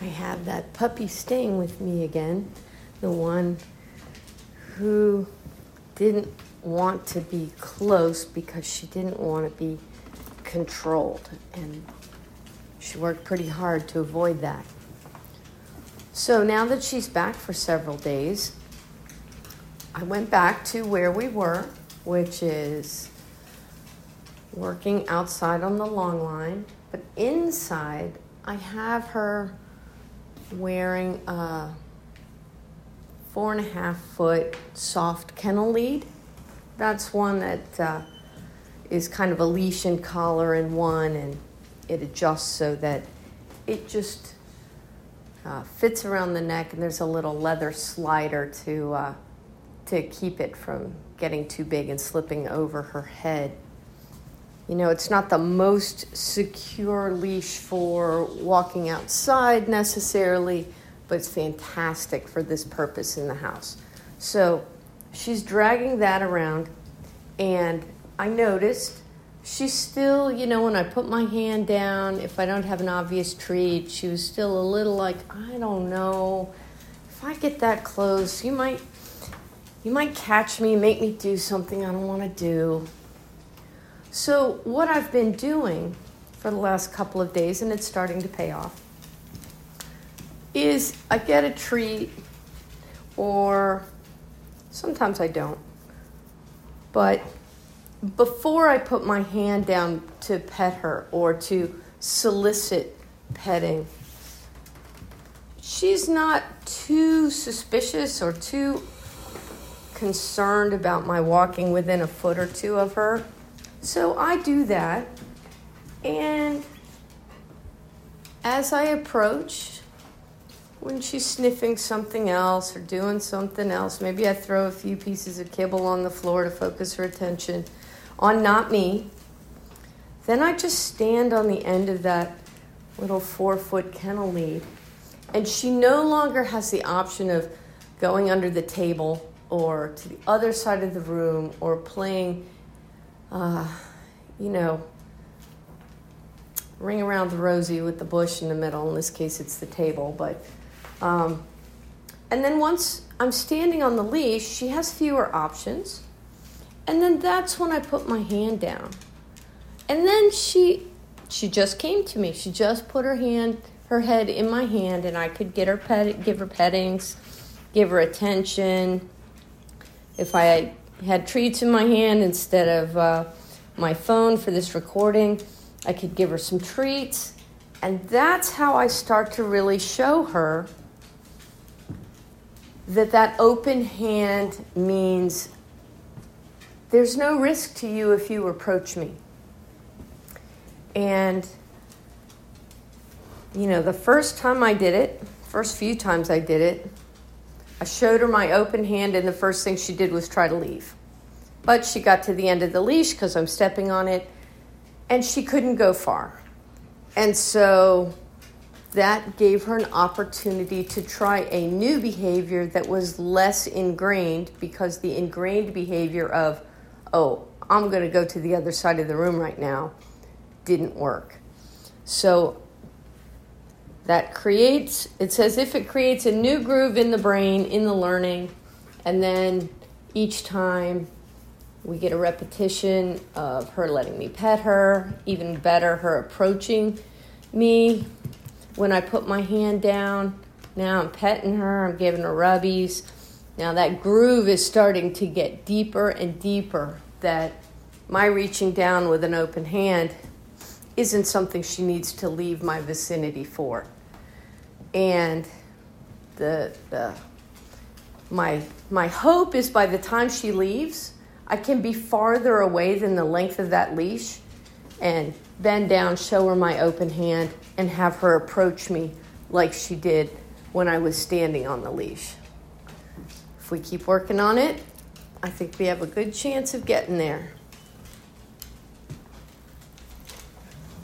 I have that puppy staying with me again, the one who didn't want to be close because she didn't want to be controlled. And she worked pretty hard to avoid that. So now that she's back for several days, I went back to where we were, which is working outside on the long line. But inside, I have her wearing a four and a half foot soft kennel lead. That's one that uh, is kind of a leash and collar in one, and it adjusts so that it just uh, fits around the neck, and there's a little leather slider to uh, to keep it from getting too big and slipping over her head. You know, it's not the most secure leash for walking outside necessarily, but it's fantastic for this purpose in the house. So she's dragging that around, and I noticed she's still, you know, when I put my hand down, if I don't have an obvious treat, she was still a little like, I don't know. If I get that close, you might you might catch me, make me do something I don't want to do. So, what I've been doing for the last couple of days, and it's starting to pay off, is I get a treat, or sometimes I don't. But before I put my hand down to pet her or to solicit petting, she's not too suspicious or too concerned about my walking within a foot or two of her. So I do that. And as I approach, when she's sniffing something else or doing something else, maybe I throw a few pieces of kibble on the floor to focus her attention on not me. Then I just stand on the end of that little four foot kennel lead. And she no longer has the option of going under the table or to the other side of the room or playing uh, you know, ring around the rosy with the bush in the middle. In this case, it's the table. But, um, and then once I'm standing on the leash, she has fewer options. And then that's when I put my hand down. And then she, she just came to me. She just put her hand, her head in my hand, and I could get her pet, give her pettings, give her attention. If I had treats in my hand instead of uh, my phone for this recording. I could give her some treats. And that's how I start to really show her that that open hand means there's no risk to you if you approach me. And, you know, the first time I did it, first few times I did it, I showed her my open hand, and the first thing she did was try to leave. But she got to the end of the leash because I'm stepping on it, and she couldn't go far. And so that gave her an opportunity to try a new behavior that was less ingrained because the ingrained behavior of, oh, I'm going to go to the other side of the room right now, didn't work. So that creates, it's as if it creates a new groove in the brain, in the learning, and then each time we get a repetition of her letting me pet her, even better, her approaching me. When I put my hand down, now I'm petting her, I'm giving her rubbies. Now that groove is starting to get deeper and deeper. That my reaching down with an open hand isn't something she needs to leave my vicinity for. And the, the my my hope is by the time she leaves, I can be farther away than the length of that leash and bend down, show her my open hand, and have her approach me like she did when I was standing on the leash. If we keep working on it, I think we have a good chance of getting there.